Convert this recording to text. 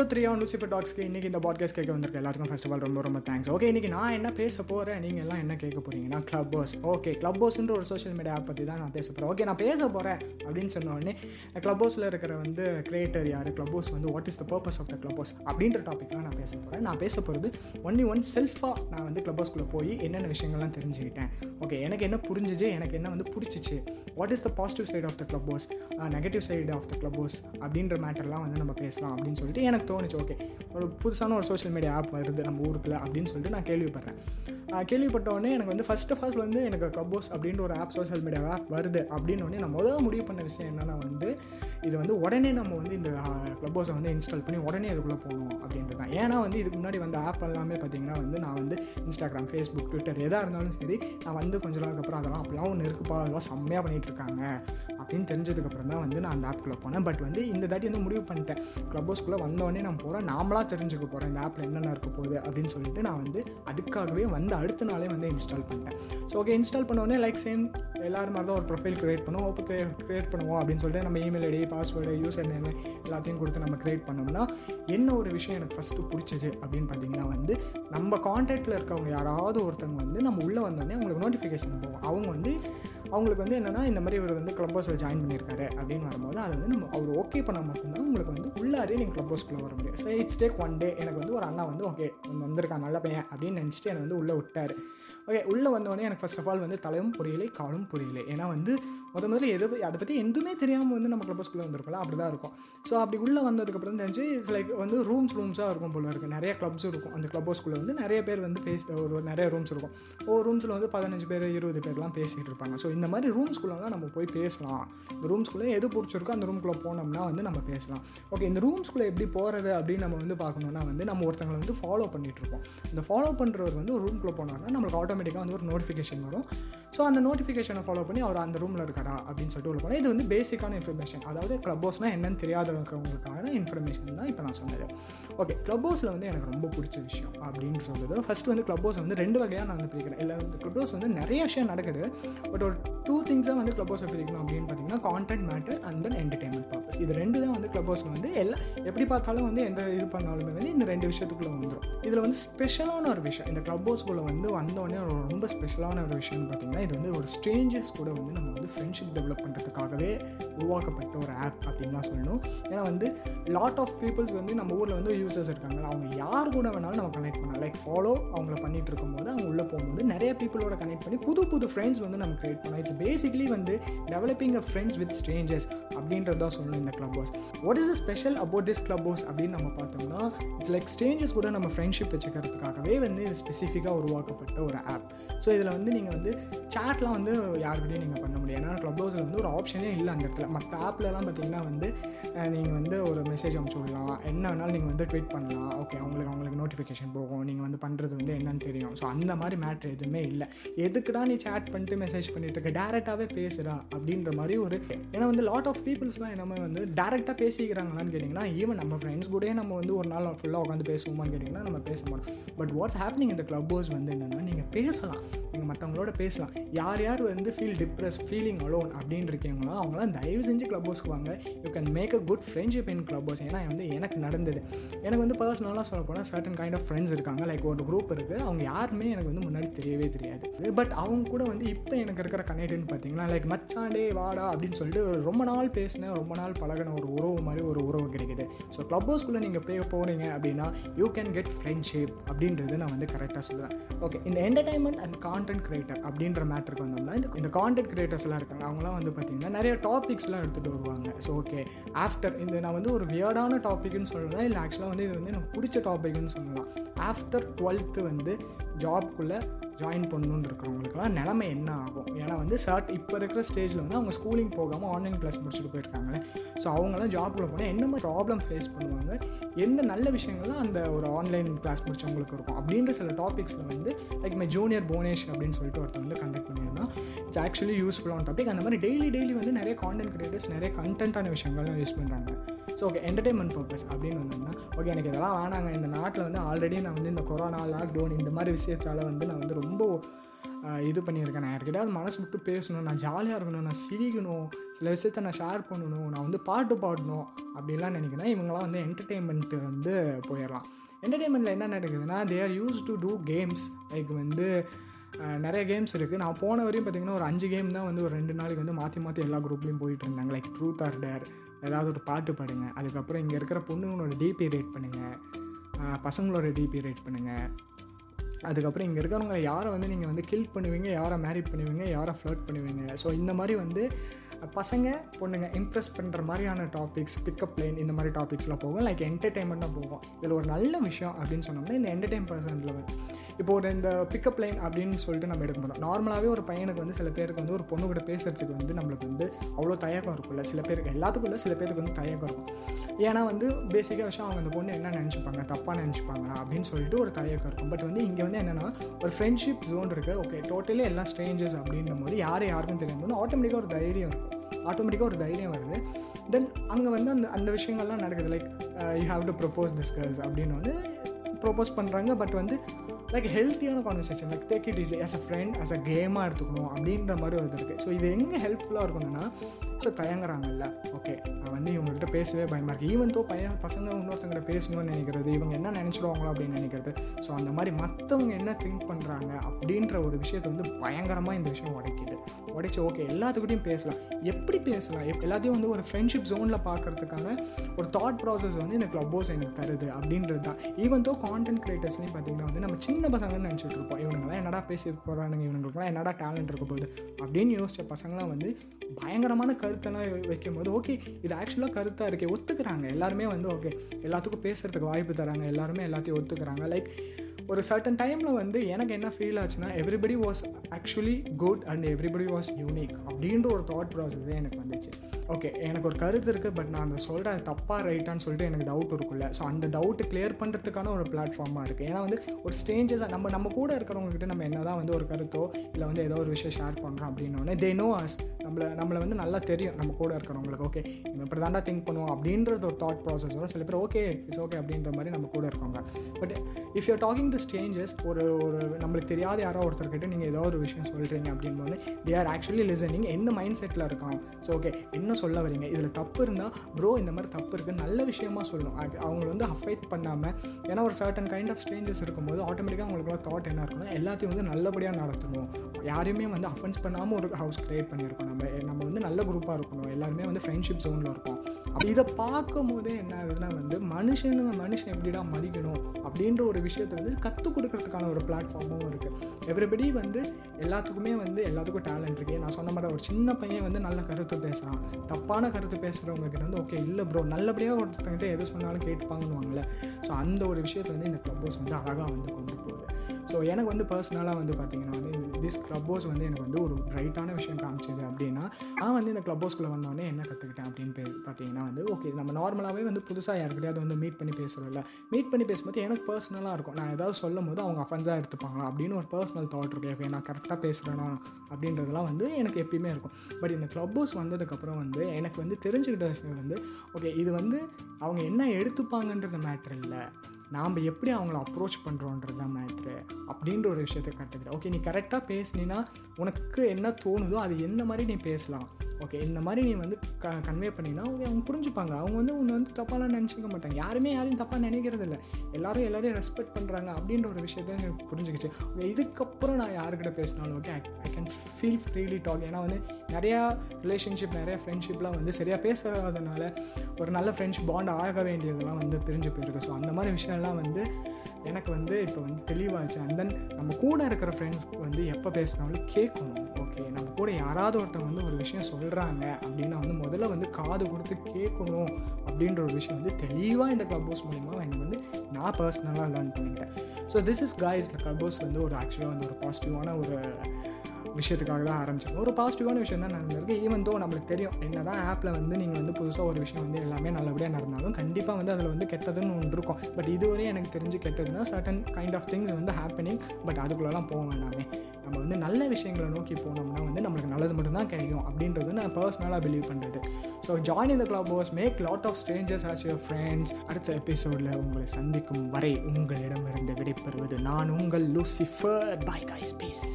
Three on Lucifer டாக்ஸ்க்கு இன்றைக்கி இந்த பாட்காஸ்ட் கேட்க வந்திருக்கு எல்லாருக்கும் ஃபஸ்ட் ஆஃப் ஆல் ரொம்ப ரொம்ப தேங்க்ஸ் ஓகே இன்றைக்கி நான் என்ன பேச போகிறேன் நீங்கள் எல்லாம் என்ன கேட்க போகிறீங்கன்னா கிளப் போஸ் ஓகே கிளப் போஸ்ன்ற ஒரு சோஷியல் மீடியா ஆப் பற்றி தான் நான் பேச போகிறேன் ஓகே நான் பேச போகிறேன் அப்படின்னு சொன்ன உடனே கிளப் இருக்கிற வந்து கிரியேட்டர் யார்? கிளப் போஸ் வந்து what is the purpose of the Clubhouse அப்படின்ற டாப்பிக்லாம் நான் பேச போகிறேன் நான் பேச போகிறது ஒன்லி ஒன் செல்ஃபாக நான் வந்து கிளப் போஸ்க்குள்ளே போய் என்னென்ன விஷயங்கள்லாம் தெரிஞ்சுக்கிட்டேன். ஓகே எனக்கு என்ன புரிஞ்சிச்சு எனக்கு என்ன வந்து பிடிச்சிச்சு? What is the positive side of the Clubhouse negative side of the Clubhouse அப்படின்ற மேட்டர்லாம் வந்து நம்ம பேசலாம் அப்படின்னு சொல்லிட்டு எனக்கு தோணுச்சு ஓகே ஒரு புதுசான ஒரு சோஷியல் மீடியா ஆப் வருது நம்ம ஊருக்குள்ள அப்படின்னு சொல்லிட்டு நான் கேள்விப்படுறேன். ஆஹ் கேள்விப்பட்ட உடனே எனக்கு வந்து ஃபஸ்ட் ஆஃப் ஆல் வந்து எனக்கு க்ளப்போஸ் அப்படின்ற ஒரு ஆப் சோஷியல் மீடியா ஆப் வருது. அப்படின்னு உடனே நான் முதல்ல முடிவு பண்ண விஷயம் என்னன்னா வந்து இது வந்து உடனே நம்ம வந்து இந்த க்ளப்போஸை வந்து இன்ஸ்டால் பண்ணி உடனே அதுக்குள்ளே போகணும் அப்படின்றது தான். ஏன்னா வந்து இதுக்கு முன்னாடி வந்த ஆப் எல்லாமே பார்த்தீங்கன்னா வந்து நான் வந்து இன்ஸ்டாகிராம் ஃபேஸ்புக் ட்விட்டர் எதாக இருந்தாலும் சரி நான் வந்து கொஞ்ச நாளுக்கு அப்புறம் அதெல்லாம் அப்படிலாம் ஒன்று இருக்குப்பா அதெல்லாம் செம்மையாக பண்ணிகிட்டு இருக்காங்க அப்படின்னு தெரிஞ்சதுக்கப்புறம் தான் வந்து நான் அந்த ஆப்புக்குள்ளே போனேன். பட் வந்து இந்த தாட்டி வந்து முடிவு பண்ணிட்டேன். க்ளப்போஸ்குள்ளே வந்தோடனே நான் போகிறேன் நாமளாக தெரிஞ்சுக்க போகிறேன் இந்த ஆப்பில் என்னென்ன இருக்க போகுது அப்படின்னு சொல்லிட்டு நான் வந்து அதுக்காகவே வந்து அடுத்த நாளே வந்து இன்ஸ்டால் பண்ணிட்டேன். ஸோ ஓகே இன்ஸ்டால் பண்ணோடனே லைக் சேம் எல்லாரும் மாதிரி தான் ஒரு ப்ரொஃபைல் க்ரியேட் பண்ணுவோம். ஓப்போ க்ரியேட் பண்ணுவோம் அப்படின்னு சொல்லிட்டு நம்ம email ID password user name எல்லாத்தையும் கொடுத்து நம்ம க்ரியேட் பண்ணோம்னா என்ன ஒரு விஷயம் எனக்கு ஃபஸ்ட்டு பிடிச்சது அப்படின்னு பார்த்தீங்கன்னா வந்து நம்ம காண்டாக்டில் இருக்கவங்க யாராவது ஒருத்தவங்க வந்து நம்ம உள்ளே வந்தோடனே அவங்களுக்கு நோட்டிஃபிகேஷன் போகும். அவங்க வந்து அவங்களுக்கு வந்து என்னென்னா இந்த மாதிரி இவர் வந்து க்ளப் ஹவுஸில் ஜாயின் பண்ணியிருக்காரு அப்படின்னு வரும்போது அது வந்து நம்ம அவர் ஓகே பண்ணால் மட்டும்தான் உங்களுக்கு வந்து உள்ளாரே நீங்கள் க்ளப் ஹவுஸ்க்குள்ளே வர முடியும். So it's take one day எனக்கு வந்து ஒரு அண்ணா வந்து ஓகே வந்திருக்கான் நல்ல பையன் அப்படின்னு நினச்சிட்டு என்னை வந்து உள்ளே விட்டார். ஓகே உள்ளே வந்தோடனே எனக்கு ஃபர்ஸ்ட் ஆஃப் ஆல் வந்து தலையும் புரியலை காலும் புரியலை. ஏன்னா வந்து முத முதல்ல எது அதை பற்றி எதுவுமே தெரியாமல் வந்து நம்ம க்ளப்ஸ்குள்ளே வந்திருக்கலாம். அப்படி தான் இருக்கும். ஸோ அப்படி உள்ளே வந்ததுக்கப்புறம் தெரிஞ்சு இட்ஸ் லைக் வந்து ரூம்ஸ் ரூம்ஸாக இருக்கும் போல இருக்குது நிறைய க்ளப்ஸ் இருக்கும். அந்த க்ளப் ஹவுஸ்குள்ளே வந்து நிறைய பேர் வந்து பேசி ஒரு நிறைய ரூம்ஸ் இருக்கும். ஒரு ரூம்ஸில் வந்து பதினஞ்சு பேர் இருபது பேர்லாம் பேசிகிட்டு இருப்பாங்க. ஸோ இந்த மாதிரி ரூம்ஸ்குள்ளெலாம் நம்ம போய் பேசலாம். இந்த ரூம்ஸ்குள்ளே எது பிடிச்சிருக்கோ அந்த ரூம்குள்ளே போனோம்னா வந்து நம்ம பேசலாம். ஓகே இந்த ரூம்ஸ்குள்ளே எப்படி போகிறது அப்படின்னு நம்ம வந்து பார்க்கணுன்னா வந்து நம்ம ஒருத்தங்களை வந்து ஃபாலோ பண்ணிகிட்ருப்போம் இந்த ஃபாலோ பண்ணுறவர் வந்து ஒரு ரூம்குள்ளே போனாங்கன்னா நம்மளுக்கு ஆட்டோமேட்டிக்காக வந்து ஒரு நோட்டிஃபிகேஷன் வரும். ஸோ அந்த நோட்டிஃபிகேஷனை ஃபாலோ பண்ணி அவர் அந்த ரூமில் இருக்காரா அப்படின்னு சொல்லிட்டு உள்ள போனால் இது வந்து பேசிக்கான இன்ஃபர்மேஷன் அதாவது க்ளப் ஹவுஸ்னால் என்னன்னு தெரியாதவங்களுக்கான இன்ஃபர்மேஷன் தான் இப்போ நான் சொன்னது. ஓகே க்ளப் ஹவுஸில் வந்து எனக்கு ரொம்ப பிடிச்ச விஷயம் அப்படின்னு சொல்கிறது ஃபஸ்ட்டு வந்து க்ளப் ஹவுஸ் வந்து ரெண்டு வகையாக நான் வந்து பிரிக்கிறேன். இல்லை வந்து க்ளப் ஹவுஸ் வந்து நிறைய விஷயம் நடக்குது. பட் ஒரு டூ திங்ஸாக வந்து க்ளப் ஹவுஸை பிரிக்கணும் அப்படின்னு பார்த்தீங்கன்னா content matter and then entertainment purpose இது ரெண்டு தான் வந்து க்ளப் ஹவுஸில் வந்து எல்லாம் எப்படி பார்த்தாலும் வந்து எந்த இது பண்ணாலுமே வந்து இந்த ரெண்டு விஷயத்துக்குள்ளே வந்துடும் இதில் வந்து ஸ்பெஷலான ஒரு விஷயம். இந்த க்ளப் ஹவுஸ்குள்ளே வந்து வந்தோடனே ரொம்ப ஸ்பெஷலான ஒரு விஷயம்னு பார்த்தீங்கன்னா இது வந்து ஒரு ஸ்ட்ரேஞ்சர்ஸ் கூட வந்து நம்ம வந்து ஃப்ரெண்ட்ஷிப் டெவலப் பண்ணுறதுக்காகவே உருவாக்கப்பட்ட ஒரு ஆப் அப்படின்னு தான் சொல்லணும். ஏன்னா வந்து லாட் ஆஃப் பீப்புள்ஸ் வந்து நம்ம ஊரில் வந்து யூசர்ஸ் இருக்காங்க அவங்க யார் கூட வேணாலும் நம்ம கனெக்ட் பண்ணலாம். லைக் ஃபாலோ அவங்கள பண்ணிட்டு இருக்கும்போது அவங்க உள்ளே போகும்போது நிறைய பீப்புளோட கனெக்ட் பண்ணி புது புது ஃப்ரெண்ட்ஸ் வந்து நம்ம கிரியேட் பண்ணலாம். இட்ஸ் பேசிக்லி வந்து developing a friends with strangers அப்படின்றது தான் சொல்லணும் இந்த Clubhouse what is the special about this Clubhouse அப்படின்னு நம்ம பார்த்தோம்னா இட்ஸ் லைக் ஸ்ட்ரேஞ்சர்ஸ் கூட நம்ம ஃப்ரெண்ட்ஷிப் வச்சுக்கிறதுக்காகவே வந்து ஸ்பெசிஃபிக்காக ஸ்பெசிஃபிக்காக உருவாக்கப்பட்ட ஒரு ஆப் ஸோ இதில் வந்து நீங்கள் வந்து சேட்லாம் வந்து யாருக்கிட்டையும் நீங்கள் பண்ண முடியும் ஏன்னா க்ளப் ஹவுஸில் வந்து ஒரு ஆப்ஷனே இல்லை அந்த இடத்துல. மற்ற ஆப்லலாம் பார்த்தீங்கன்னா வந்து நீங்கள் வந்து ஒரு மெசேஜ் அமுச்சு விடலாம். என்ன வேணாலும் நீங்கள் வந்து ட்வீட் பண்ணலாம். ஓகே அவங்களுக்கு அவங்களுக்கு நோட்டிஃபிகேஷன் போகும். நீங்கள் வந்து பண்ணுறது வந்து என்னன்னு தெரியும். ஸோ அந்த மாதிரி மேட்ரு எதுவுமே இல்லை. எதுக்குடா நீ சேட் பண்ணிட்டு மெசேஜ் பண்ணிட்டு இருக்க? டேரெக்டாகவே பேசுடா அப்படின்ற மாதிரி ஒரு ஏன்னா வந்து லாட் ஆஃப் பீப்புள்ஸ்லாம் என்னமே வந்து டேரெக்டாக பேசிக்கிறாங்களான்னு கேட்டிங்கன்னா ஈவன் நம்ம ஃப்ரெண்ட்ஸ் கூட நம்ம வந்து ஒரு நாள் ஃபுல்லாக உட்காந்து பேசுவோமான்னு கேட்டிங்கன்னா நம்ம பேச மாட்டோம். பட் வாட்ஸ் ஹேப்பனிங் இந்த க்ளப் ஹவுஸ் வந்து என்னென்னா நீங்கள் பேசலாம். நீங்கள் மற்றவங்களோட பேசலாம். யார் யார் வந்து ஃபீல் டிப்ரெஸ் ஃபீலிங் அலோன் அப்படின்னு இருக்கீங்களோ அவங்களாம் தயவு செஞ்சு க்ளப் ஹவுஸ்க்கு வாங்க. You can make a good friendship in Clubhouse ஏன்னா வந்து எனக்கு நடந்தது. எனக்கு வந்து பர்சனலாக சொல்ல போனால் சர்டன் கைண்ட் ஆஃப் ஃப்ரெண்ட்ஸ் இருக்காங்க. லைக் ஒரு குரூப் இருக்குது அவங்க யாருமே எனக்கு வந்து முன்னாடி தெரியவே தெரியாது. பட் அவங்க கூட வந்து இப்போ எனக்கு இருக்கிற கனெக்ட்னு பார்த்தீங்கன்னா லைக் மச்சாண்டே வாடா அப்படின்னு சொல்லிட்டு ஒரு ரொம்ப நாள் பேசின ரொம்ப நாள் பழகின ஒரு உறவு மாதிரி ஒரு உறவு கிடைக்குது. ஸோ க்ளப் ஹவுஸ்க்குள்ளே நீங்கள் பே போகிறீங்க அப்படின்னா யூ கேன் கெட் ஃப்ரெண்ட்ஷிப் அப்படின்றது நான் வந்து கரெக்டாக சொல்லுவேன். ஓகே இந்த entertainment and con content creator அப்படின்ற மேட்டருக்கு வந்தோம்னா இந்த இந்த கான்டென்ட் கிரியேட்டர்ஸ்லாம் இருக்காங்க அவங்களாம் வந்து பார்த்தீங்கன்னா நிறைய டாபிக்ஸ்லாம் எடுத்துகிட்டு வருவாங்க. ஸோ ஓகே ஆஃப்டர் இந்த நான் வந்து ஒரு வியர்டான டாப்பிக்னு சொல்லலாம் இல்லை ஆக்சுவலாக வந்து இது வந்து எனக்கு பிடிச்ச டாபிக்னு சொல்லலாம். ஆஃப்டர் டுவெல்த்து வந்து ஜாப்குள்ளே ஜாயின் பண்ணணுன்னு இருக்கிறவங்களுக்குலாம் நிலமை என்ன ஆகும்? ஏன்னா வந்து சர்ட் இப்போ இருக்கிற ஸ்டேஜில் வந்து அவங்க ஸ்கூலிங் போகாமல் ஆன்லைன் கிளாஸ் முடிச்சுட்டு போயிருக்காங்களே. ஸோ அவங்களாம் ஜாப்குள்ளே போனால் என்ன மாதிரி ப்ராப்ளம் ஃபேஸ் பண்ணுவாங்க? எந்த நல்ல விஷயங்கள்லாம் அந்த ஒரு ஆன்லைன் கிளாஸ் முடிச்சவங்களுக்கு இருக்கும்? அப்படின்ற சில டாபிக்ஸில் வந்து லைக் மை ஜூனியர் போனேஷ் அப்படின்னு சொல்லிட்டு ஒருத்தர் வந்து கண்டக்ட் பண்ணியிருந்தோம் இட்ஸ் ஆக்சுவலி யூஸ்ஃபுல்லான டாபிக் அந்த மாதிரி டெய்லி டெய்லி வந்து நிறைய கான்டென்ட் கிரியேட்டர்ஸ் நிறைய கண்டென்ட்டான விஷயங்கள்லாம் யூஸ் பண்ணுறாங்க ஸோ ஓகே என்டர்டைன்மெண்ட் பர்பஸ் அப்படின்னு வந்தோம்னா ஓகே எனக்கு இதெல்லாம் வேணாங்க. இந்த நாட்டில் வந்து ஆல்ரெடி நான் வந்து இந்த கொரோனா லாக்டவுன் இந்த மாதிரி விஷயத்தால் வந்து நான் வந்து ரொம்ப இது பண்ணியிருக்கேன். நான் யார்கிட்டயாவது மனசு விட்டு பேசணும் நான் ஜாலியாக இருக்கணும் நான் சிரிக்கணும் சில விஷயத்த நான் ஷேர் பண்ணணும் நான் வந்து பாட்டு பாடணும் அப்படிலாம் நினைக்கிறேன். இவங்களாம் வந்து என்டர்டெயின்மெண்ட்டு வந்து போயிடலாம். என்டர்டெயின்மெண்ட்டில் என்ன நடக்குதுன்னா they are use to do games like வந்து நிறைய கேம்ஸ் இருக்குது நான் போன வரையும் பார்த்திங்கன்னா ஒரு அஞ்சு கேம் தான் வந்து ஒரு ரெண்டு நாளைக்கு வந்து மாற்றி மாற்றி எல்லா குரூப்லேயும் போயிட்டு இருந்தாங்க. லைக் ட்ரூத் ஆர் டேர் ஏதாவது ஒரு பாட்டு பாடுங்க. அதுக்கப்புறம் இங்கே இருக்கிற பொண்ணுங்களோட டிபி ரேட் பண்ணுங்கள் பசங்களோட டிபி ரேட் பண்ணுங்கள் அதுக்கப்புறம் இங்கே இருக்கிறவங்க யாரை வந்து நீங்கள் வந்து கில் பண்ணுவீங்க யாரை மேரிட் பண்ணுவீங்க யாரை ஃப்ளர்ட் பண்ணுவீங்க? ஸோ இந்த மாதிரி வந்து பசங்க பொண்ணுங்க இம்ப்ரெஸ் பண்ணுற மாதிரியான டாபிக்ஸ் பிக்கப் லைன் இந்த மாதிரி டாபிக்ஸ்லாம் போகும். லைக் என்டர்டைன்மெண்ட்டாக போகும். இதில் ஒரு நல்ல விஷயம் அப்படின்னு சொன்னோம்னா இந்த என்டர்டைன் பர்சனில் இப்போ ஒரு இந்த பிக்கப் லைன் அப்படின்னு சொல்லிட்டு நம்ம எடுக்க போகிறோம் நார்மலாகவே ஒரு பையனுக்கு வந்து சில பேருக்கு வந்து ஒரு பொண்ணு கூட பேசுறதுக்கு வந்து நம்மளுக்கு வந்து அவ்வளோ தயக்கம் இருக்கும்ல. சில பேருக்கு எல்லாத்துக்குள்ள சில பேருக்கு வந்து தயக்கம் இருக்கும். ஏன்னா வந்து பேசிக்காக விஷயம் அவங்க அந்த பொண்ணு என்ன நினச்சிப்பாங்க தப்பாக நினச்சிப்பாங்களா அப்படின்னு சொல்லிட்டு ஒரு தயக்கம் இருக்கும். பட் வந்து இங்கே வந்து என்னென்னா ஒரு ஃப்ரெண்ட்ஷிப் ஜோன் இருக்குது ஓகே டோட்டலி எல்லாம் ஸ்ட்ரேஞ்சர்ஸ் அப்படின்னும் போது யார் யாருக்கும் தெரியும் போது ஆட்டோமேட்டிக்காக ஒரு தைரியம் இருக்கும். ஆட்டோமேட்டிக்காக ஒரு தைரியம் வருது. தென் அங்கே வந்து அந்த அந்த விஷயங்கள்லாம் நடக்குது. Like you have to propose this girls அப்படின்னு வந்து ப்ரோப்போஸ் பண்ணுறாங்க பட் வந்து லைக் ஹெல்த்தியான conversation like take it is as a friend as a கேமாக எடுத்துக்கணும் அப்படின்ற மாதிரி ஒரு இருக்குது ஸோ இது எங்கே ஹெல்ப்ஃபுல்லாக இருக்கணும்னா ஸோ தயங்குறாங்கல்ல. ஓகே நான் வந்து இவங்ககிட்ட பேசவே பயமாக இருக்குது ஈவன் தோ பையன் பசங்க இன்னொருத்தங்கிட்ட பேசணும்னு நினைக்கிறது இவங்க என்ன நினச்சிடுவாங்களோ அப்படின்னு நினைக்கிறது ஸோ அந்த மாதிரி மற்றவங்க என்ன திங்க் பண்ணுறாங்க அப்படின்ற ஒரு விஷயத்தை வந்து பயங்கரமாக இந்த விஷயம் உடைக்குது. உடைச்சி ஓகே எல்லாத்துக்கிட்டையும் பேசலாம். எப்படி பேசலாம்? எப் எல்லாத்தையும் வந்து ஒரு ஃப்ரெண்ட்ஷிப் ஜோனில் பார்க்கறதுக்கான ஒரு தாட் ப்ராசஸ் வந்து இந்த க்ளப் ஹவுஸ் எனக்கு தருது அப்படின்றது தான். ஈவன் தோ கான்டென்ட் கிரியேட்டர்ஸ்லையும் பார்த்தீங்கன்னா வந்து நம்ம சின்ன பசங்கன்னு நினச்சிட்டு இருப்போம். இவனுங்களாம் என்னடா பேசி போகிறானுங்க இவனுங்களுக்குலாம் என்னடா டேலண்ட் இருக்க போகுது? அப்படின்னு யோசிச்ச பசங்களாம் வந்து பயங்கரமான கருத்தெல்லாம் வைக்கும் போது ஓகே இது ஆக்சுவலாக கருத்தாக இருக்கே ஒத்துக்கிறாங்க. எல்லாருமே வந்து ஓகே எல்லாத்துக்கும் பேசுகிறதுக்கு வாய்ப்பு தராங்க. எல்லாருமே எல்லாத்தையும் ஒத்துக்கிறாங்க. லைக் ஒரு சர்டன் டைமில் வந்து எனக்கு என்ன ஃபீல் ஆச்சுன்னா everybody was actually good and everybody was unique அப்படின்ற ஒரு தாட் ப்ராசஸ் எனக்கு வந்துச்சு. ஓகே எனக்கு ஒரு கருத்து இருக்குது பட் நான் அந்த சொல்கிறேன் தப்பாக ரைட்டான்னு சொல்லிட்டு எனக்கு டவுட் இருக்குல்ல. ஸோ அந்த டவுட்டு கிளியர் பண்ணுறதுக்கான ஒரு பிளாட்ஃபார்மாக இருக்குது ஏன்னா வந்து ஒரு ஸ்டேஞ்சஸாக நம்ம நம்ம கூட இருக்கிறவங்ககிட்ட நம்ம என்ன தான் வந்து ஒரு கருத்தோ இல்லை வந்து ஏதோ ஒரு விஷயம் ஷேர் பண்ணுறோம் அப்படின்னோடனே தே நோ அஸ் நம்மளை நம்மளை வந்து நல்லா தெரியும் நம்ம கூட இருக்கிறவங்களுக்கு. ஓகே இவன் இப்படி தாண்டா திங்க் பண்ணுவோம் அப்படின்றது ஒரு தாட் ப்ராசஸ் வரும் சில பேர் ஓகே இட்ஸ் ஓகே அப்படின்ற மாதிரி நம்ம கூட இருக்கவங்க but if you're talking to strangers ஒரு ஒரு நம்மளுக்கு தெரியாத யாரோ ஒருத்தர்கிட்ட நீங்கள் ஏதோ ஒரு விஷயம் சொல்கிறீங்க அப்படின்போது தே ஆர் ஆக்சுவலி லிசனிங் எந்த மைண்ட் செட்டில் இருக்கான்? ஸோ ஓகே என்ன சொல்ல வரீங்க? இதில் தப்பு இருந்தால் ப்ரோ இந்த மாதிரி தப்பு இருக்குது நல்ல விஷயமா சொல்லணும். அவங்கள வந்து அஃபைட் பண்ணாமல் ஏன்னா ஒரு சர்டன் கைண்ட் ஆஃப் ஸ்ட்ரேஞ்சஸ் இருக்கும்போது ஆட்டோமேட்டிக்காக அவங்களுக்குலாம் தாட் என்ன இருக்கணும் எல்லாத்தையும் வந்து நல்லபடியாக நடத்தணும். யாரையுமே வந்து அஃபென்ஸ் பண்ணாமல் ஒரு ஹவுஸ் க்ரியேட் பண்ணியிருக்கோம். நம்ம நம்ம வந்து நல்ல குரூப்பாக இருக்கணும். எல்லாருமே வந்து ஃப்ரெண்ட்ஷிப் ஜோனில் இருக்கும். இதை பார்க்கும் போதே என்ன ஆகுதுன்னா வந்து மனுஷனுங்க மனுஷன் எப்படிடா மதிக்கணும் அப்படின்ற ஒரு விஷயத்தை வந்து கற்றுக் கொடுக்கறதுக்கான ஒரு பிளாட்ஃபார்மும் இருக்குது எவ்ரிபடி வந்து எல்லாத்துக்குமே வந்து எல்லாத்துக்கும் டேலண்ட் இருக்கு. நான் சொன்ன மாதிரி ஒரு சின்ன பையன் வந்து நல்ல கருத்து பேசுகிறான் தப்பான கருத்து பேசுகிறவங்க கிட்ட வந்து ஓகே இல்லை ப்ரோ நல்லபடியாக ஒருத்தங்கிட்ட எது சொன்னாலும் கேட்டுப்பாங்கன்னுவாங்கல்ல. ஸோ அந்த ஒரு விஷயத்தை வந்து இந்த க்ளப் ஹவுஸ் வந்து அழகாக வந்து கொண்டு போகுது. ஸோ எனக்கு வந்து பர்சனலாக வந்து பார்த்திங்கன்னா வந்து இந்த திஸ் க்ளப் ஹவுஸ் வந்து எனக்கு வந்து ஒரு பிரைட்டான விஷயம் காமிச்சது அப்படின்னா நான் வந்து இந்த க்ளப் ஹவுஸ்க்குள்ளே வந்தோடனே என்ன கற்றுக்கிட்டேன் அப்படின்னு பே பார்த்தீங்கன்னா வந்து ஓகே நம்ம நார்மலாகவே வந்து புதுசாக யாருக்கிட்டையாவது வந்து மீட் பண்ணி பேசுகிறோம்ல மீட் பண்ணி பேசும்போது எனக்கு பர்சனலாக இருக்கும். நான் ஏதாவது சொல்லும் போது அவங்க அஃபென்ஸாக எடுத்துப்பாங்களா அப்படின்னு ஒரு பர்சனல் தாட் இருக்கு. ஓகே நான் கரெக்டாக பேசுகிறேனா அப்படின்றதெல்லாம் வந்து எனக்கு எப்பயுமே இருக்கும். பட் இந்த க்ளப் ஹவுஸ் வந்ததுக்கப்புறம் வந்து எனக்கு வந்து தெரிஞ்சுக்கிட்ட விஷயம் வந்து ஓகே இது வந்து அவங்க என்ன எடுத்துப்பாங்கன்றது மேட்ரு இல்லை. நாம் எப்படி அவங்கள அப்ரோச் பண்ணுறோன்றது தான் மேட்ரு அப்படின்ற ஒரு விஷயத்தை கற்றுக்கிட்டேன் ஓகே நீ கரெக்டாக பேசுனீன்னா உனக்கு என்ன தோணுதோ அது என்ன மாதிரி நீ பேசலாம். ஓகே இந்த மாதிரி நீ வந்து க கன்வே பண்ணினா ஓகே அவங்க புரிஞ்சுப்பாங்க. அவங்க வந்து உன்னை வந்து தப்பாலாம் நினச்சிக்க மாட்டாங்க. யாருமே யாரையும் தப்பாக நினைக்கிறது இல்லை எல்லாரும் எல்லாரையும் ரெஸ்பெக்ட் பண்ணுறாங்க அப்படின்ற ஒரு விஷயத்த எனக்கு புரிஞ்சுக்கிச்சு. ஓகே இதுக்கப்புறம் நான் யாருக்கிட்ட பேசினாலும் okay I can feel freely talk ஏன்னா வந்து நிறையா ரிலேஷன்ஷிப் நிறையா ஃப்ரெண்ட்ஷிப்லாம் வந்து சரியாக பேசாததுனால ஒரு நல்ல ஃப்ரெண்ட்ஷிப் பாண்ட் ஆக வேண்டியதெல்லாம் வந்து பிரிஞ்சு போயிருக்கு. ஸோ அந்த மாதிரி விஷயம்லாம் வந்து எனக்கு வந்து இப்போ வந்து தெளிவாச்சு. அண்ட் தென் நம்ம கூட இருக்கிற ஃப்ரெண்ட்ஸ்க்கு வந்து எப்போ பேசினாலும் கேட்கணும். ஓகே நம்ம கூட யாராவது ஒருத்தவங்க வந்து ஒரு விஷயம் சொல்கிறாங்க அப்படின்னா வந்து முதல்ல வந்து காது கொடுத்து கேட்கணும் அப்படின்ற ஒரு விஷயம் வந்து தெளிவாக இந்த க்ளப் ஹவுஸ் மூலிமா எனக்கு வந்து நான் பர்சனலாக லேர்ன் பண்ணிக்கிட்டேன். So this is guys Clubhouse வந்து ஒரு ஆக்சுவலாக வந்து ஒரு பாசிட்டிவான ஒரு விஷயத்துக்காக தான் ஆரம்பிச்சிருக்கோம். ஒரு பாசிட்டிவான விஷயம் தான் நடந்திருக்கு. ஈவன் தோ நம்மளுக்கு தெரியும் என்ன தான் ஆப்பில் வந்து நீங்கள் வந்து புதுசாக ஒரு விஷயம் வந்து எல்லாமே நல்லபடியாக நடந்தாலும் கண்டிப்பாக வந்து அதில் வந்து கெட்டதுன்னு ஒன்று இருக்கும். பட் இதுவரையும் எனக்கு தெரிஞ்சு கெட்டதுன்னா சர்டன் கைண்ட் ஆஃப் திங்ஸ் வந்து ஹேப்பனிங் பட் அதுக்குள்ளெல்லாம் போக வேண்டாமே. நம்ம வந்து நல்ல விஷயங்களை நோக்கி போனோம்னா வந்து நம்மளுக்கு நல்லது மட்டும்தான் கிடைக்கும் அப்படின்றது நான் பர்சனலாக பிலீவ் பண்ணுறது ஸோ ஜாயின் இந்த Clubhouse make lot of strangers as your friends அடுத்த எபிசோடில் உங்களை சந்திக்கும் வரை உங்களிடமிருந்து விடைபெறுவது நான் உங்கள் லூசிஃபர் பை கைஸ் பீஸ்